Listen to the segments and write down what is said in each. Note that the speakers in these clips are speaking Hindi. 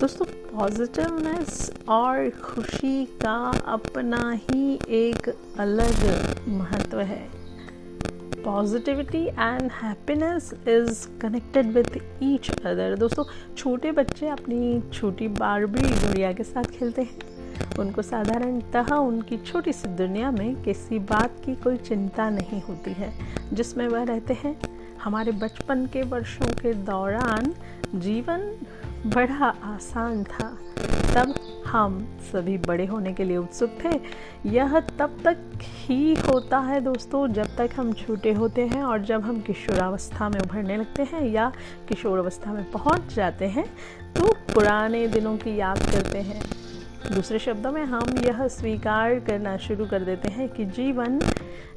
दोस्तों पॉजिटिवनेस और खुशी का अपना ही एक अलग महत्व है। Positivity and happiness is connected with each other दोस्तों, छोटे बच्चे अपनी छोटी बारबी गुड़िया के साथ खेलते हैं। उनको साधारणतः उनकी छोटी सी दुनिया में किसी बात की कोई चिंता नहीं होती है, जिसमें वह रहते हैं। हमारे बचपन के वर्षों के दौरान जीवन बड़ा आसान था। तब हम सभी बड़े होने के लिए उत्सुक थे। यह तब तक ही होता है दोस्तों, जब तक हम छोटे होते हैं और जब हम किशोरावस्था में उभरने लगते हैं या किशोरावस्था में पहुँच जाते हैं तो पुराने दिनों की याद करते हैं। दूसरे शब्दों में हम यह स्वीकार करना शुरू कर देते हैं कि जीवन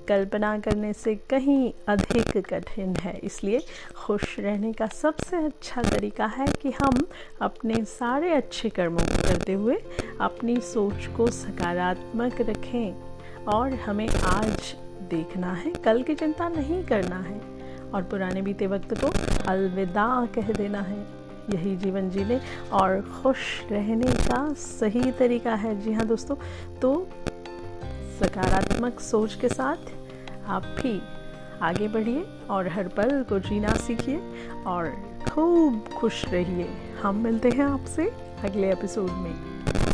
कल्पना करने से कहीं अधिक कठिन है। इसलिए खुश रहने का सबसे अच्छा तरीका है कि हम अपने सारे अच्छे कर्मों को करते हुए अपनी सोच को सकारात्मक रखें और हमें आज देखना है, कल की चिंता नहीं करना है और पुराने बीते वक्त को अलविदा कह देना है। यही जीवन जीने और खुश रहने का सही तरीका है। जी हाँ दोस्तों तो सकारात्मक सोच के साथ आप भी आगे बढ़िए और हर पल को जीना सीखिए और खूब खुश रहिए। हम मिलते हैं आपसे अगले एपिसोड में।